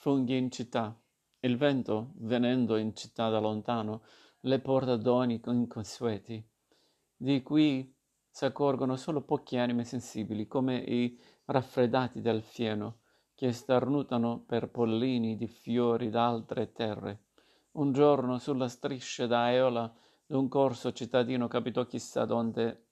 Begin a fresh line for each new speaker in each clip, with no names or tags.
funghi in città. Il vento, venendo in città da lontano, le porta doni inconsueti, di cui s'accorgono solo poche anime sensibili, come i raffreddati del fieno, che starnutano per pollini di fiori d'altre terre. Un giorno, sulla striscia da Aeola d'un corso cittadino, capitò chissà donde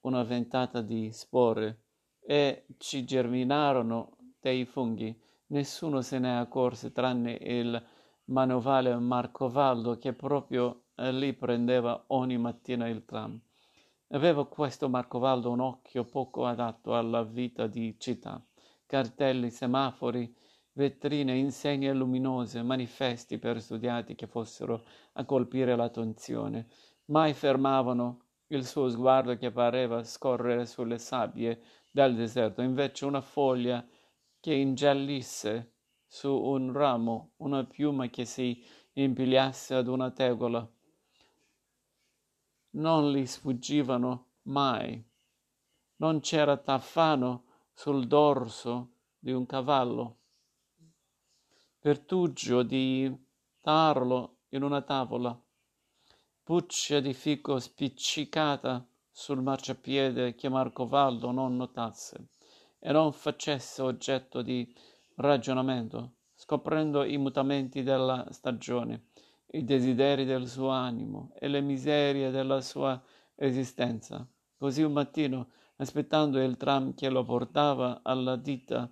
una ventata di spore e ci germinarono dei funghi Nessuno se ne accorse tranne il manovale Marcovaldo che proprio eh, lì prendeva ogni mattina il tram. Aveva questo Marcovaldo un occhio poco adatto alla vita di città. Cartelli, semafori, vetrine, insegne luminose, manifesti per studiati che fossero a colpire l'attenzione. Mai fermavano il suo sguardo che pareva scorrere sulle sabbie del deserto. Invece una foglia che ingiallisse su un ramo una piuma che si impigliasse ad una tegola. Non gli sfuggivano mai. Non c'era tafano sul dorso di un cavallo. Pertugio di tarlo in una tavola. Puccia di fico spiccicata sul marciapiede che Marcovaldo non notasse e non facesse oggetto di ragionamento, scoprendo i mutamenti della stagione, i desideri del suo animo e le miserie della sua esistenza. Così un mattino, aspettando il tram che lo portava alla ditta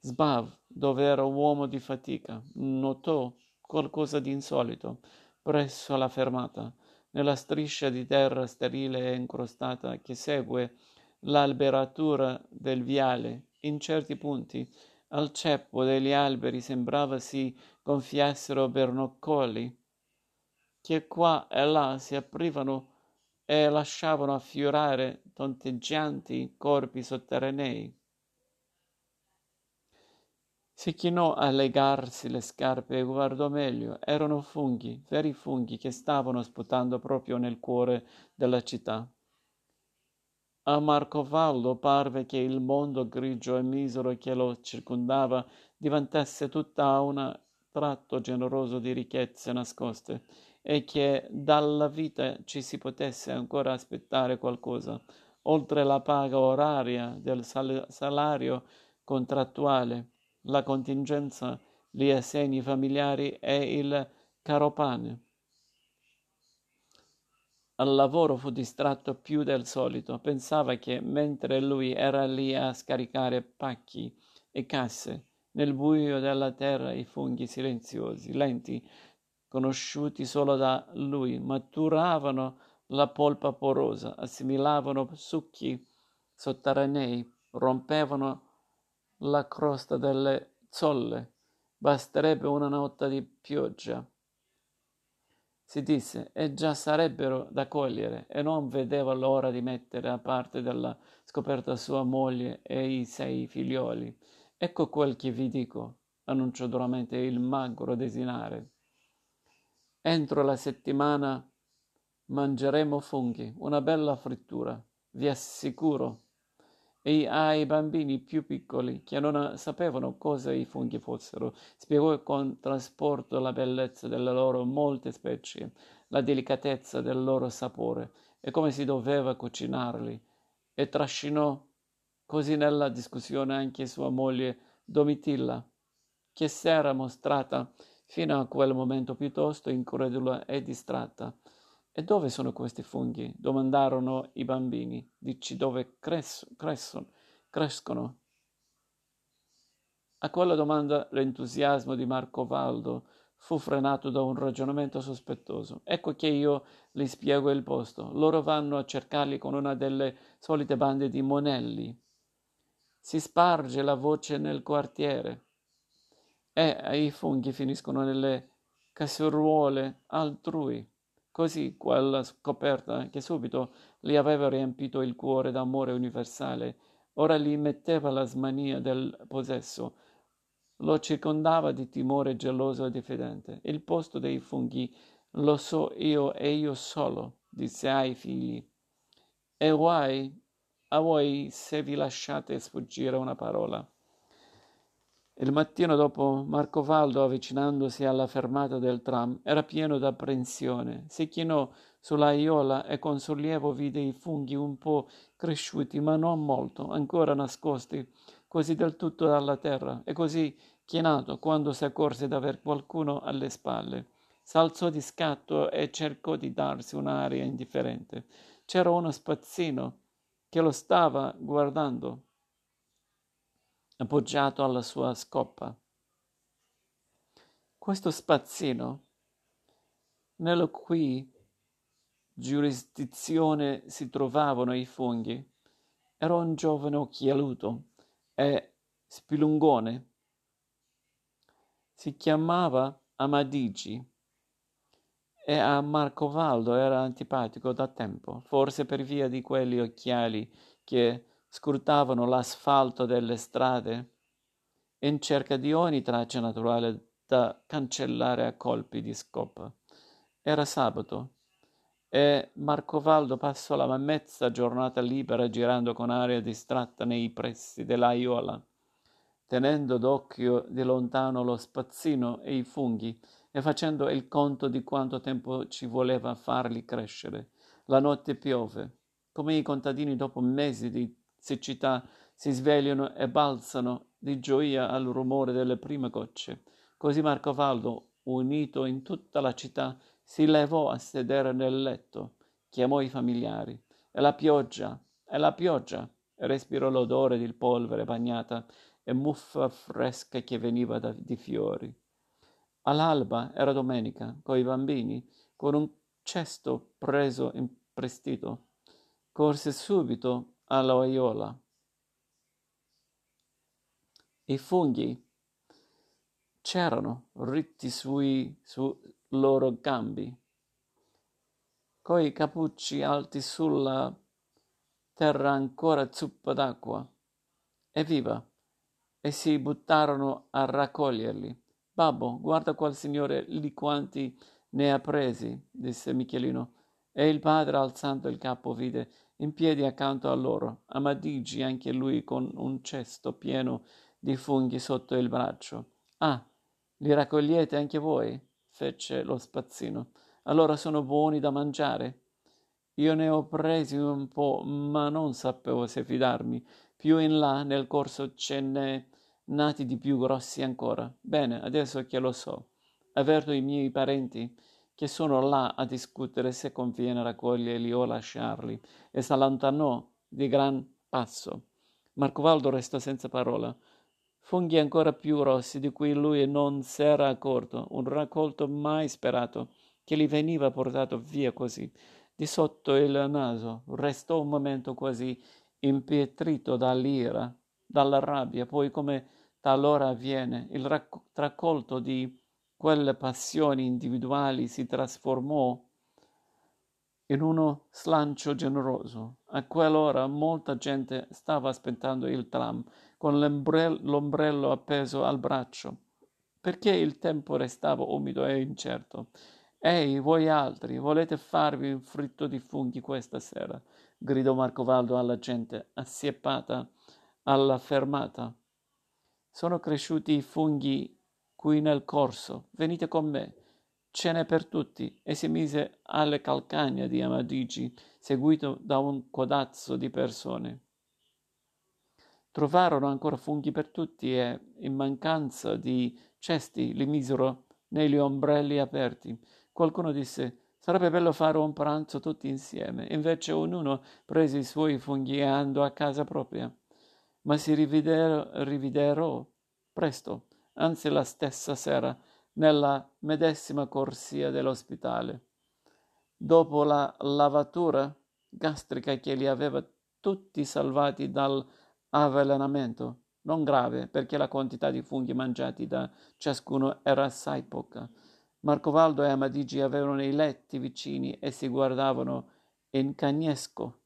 Sbav, dove era uomo di fatica, notò qualcosa di insolito presso la fermata, nella striscia di terra sterile e incrostata che segue l'alberatura del viale. In certi punti al ceppo degli alberi sembrava si gonfiassero bernoccoli che qua e là si aprivano e lasciavano affiorare tonteggianti corpi sotterranei. Si chinò a legarsi le scarpe e guardò meglio. Erano funghi, veri funghi, che stavano sputando proprio nel cuore della città. A Marcovallo parve che il mondo grigio e misero che lo circondava diventasse tutta un tratto generoso di ricchezze nascoste e che dalla vita ci si potesse ancora aspettare qualcosa, oltre la paga oraria del sal- salario contrattuale, la contingenza, gli assegni familiari e il caropane. Al lavoro fu distratto più del solito. Pensava che mentre lui era lì a scaricare pacchi e casse, nel buio della terra i funghi silenziosi, lenti, conosciuti solo da lui, maturavano la polpa porosa, assimilavano succhi sotterranei, rompevano la crosta delle zolle. Basterebbe una notte di pioggia si disse, e già sarebbero da cogliere, e non vedeva l'ora di mettere a parte dalla scoperta sua moglie e i sei figlioli. Ecco quel che vi dico, annunciò duramente il magro desinare. Entro la settimana mangeremo funghi, una bella frittura, vi assicuro e ai bambini più piccoli che non sapevano cosa i funghi fossero, spiegò con trasporto la bellezza delle loro molte specie, la delicatezza del loro sapore e come si doveva cucinarli, e trascinò così nella discussione anche sua moglie Domitilla, che s'era mostrata fino a quel momento piuttosto incredula e distratta e dove sono questi funghi? domandarono i bambini. Dici dove cres- crescono? crescono? A quella domanda l'entusiasmo di Marco Valdo fu frenato da un ragionamento sospettoso. Ecco che io li spiego il posto. Loro vanno a cercarli con una delle solite bande di monelli. Si sparge la voce nel quartiere e i funghi finiscono nelle casseruole altrui. Così quella scoperta, che subito gli aveva riempito il cuore d'amore universale, ora gli metteva la smania del possesso, lo circondava di timore geloso e diffidente. Il posto dei funghi lo so io e io solo, disse ai figli. E guai a voi se vi lasciate sfuggire una parola. Il mattino dopo Marco Valdo, avvicinandosi alla fermata del tram, era pieno d'apprensione. Si chinò sulla aiola e con sollievo vide i funghi un po' cresciuti, ma non molto, ancora nascosti così del tutto dalla terra, e così chinato quando si accorse d'aver qualcuno alle spalle. S'alzò di scatto e cercò di darsi un'aria indifferente. C'era uno spazzino che lo stava guardando appoggiato alla sua scoppa. Questo spazzino, nella cui giurisdizione si trovavano i funghi, era un giovane occhialuto e spilungone. Si chiamava Amadigi e a Marcovaldo era antipatico da tempo, forse per via di quegli occhiali che scrutavano l'asfalto delle strade in cerca di ogni traccia naturale da cancellare a colpi di scopa. Era sabato e Marcovaldo passò la mezza giornata libera girando con aria distratta nei pressi dell'aiola, tenendo d'occhio di lontano lo spazzino e i funghi e facendo il conto di quanto tempo ci voleva farli crescere. La notte piove, come i contadini dopo mesi di siccità si svegliano e balzano di gioia al rumore delle prime gocce. Così Marcovaldo, unito in tutta la città, si levò a sedere nel letto, chiamò i familiari. E la pioggia, e la pioggia, e respirò l'odore di polvere bagnata e muffa fresca che veniva da, di fiori. All'alba era domenica, coi bambini, con un cesto preso in prestito. Corse subito alla oiola. I funghi c'erano ritti sui su loro gambi, coi cappucci alti sulla terra ancora zuppa d'acqua. Evviva! E si buttarono a raccoglierli. Babbo, guarda qual signore lì quanti ne ha presi, disse Michelino. E il padre, alzando il capo, vide in piedi accanto a loro, Amadigi anche lui con un cesto pieno di funghi sotto il braccio. Ah, li raccogliete anche voi? fece lo spazzino. Allora sono buoni da mangiare? Io ne ho presi un po', ma non sapevo se fidarmi. Più in là, nel corso, ce n'è nati di più grossi ancora. Bene, adesso che lo so, avverto i miei parenti che sono là a discutere se conviene raccoglierli o lasciarli, e s'allontanò di gran passo. Marcovaldo restò senza parola. Funghi ancora più rossi di cui lui non s'era accorto, un raccolto mai sperato, che gli veniva portato via così. Di sotto il naso restò un momento quasi impietrito dall'ira, dalla rabbia, poi come talora avviene, il raccolto di quelle passioni individuali si trasformò in uno slancio generoso. A quell'ora molta gente stava aspettando il tram con l'ombrello appeso al braccio, perché il tempo restava umido e incerto. Ehi, voi altri, volete farvi un fritto di funghi questa sera? gridò Marcovaldo alla gente, assiepata alla fermata. Sono cresciuti i funghi qui nel corso, venite con me, ce n'è per tutti, e si mise alle calcagna di Amadigi, seguito da un codazzo di persone. Trovarono ancora funghi per tutti e, in mancanza di cesti, li misero negli ombrelli aperti. Qualcuno disse Sarebbe bello fare un pranzo tutti insieme. Invece ognuno prese i suoi funghi e andò a casa propria. Ma si rividero, rividero presto anzi la stessa sera, nella medesima corsia dell'ospitale. Dopo la lavatura gastrica che li aveva tutti salvati dall'avvelenamento, non grave perché la quantità di funghi mangiati da ciascuno era assai poca. Marcovaldo e Amadigi avevano i letti vicini e si guardavano in cagnesco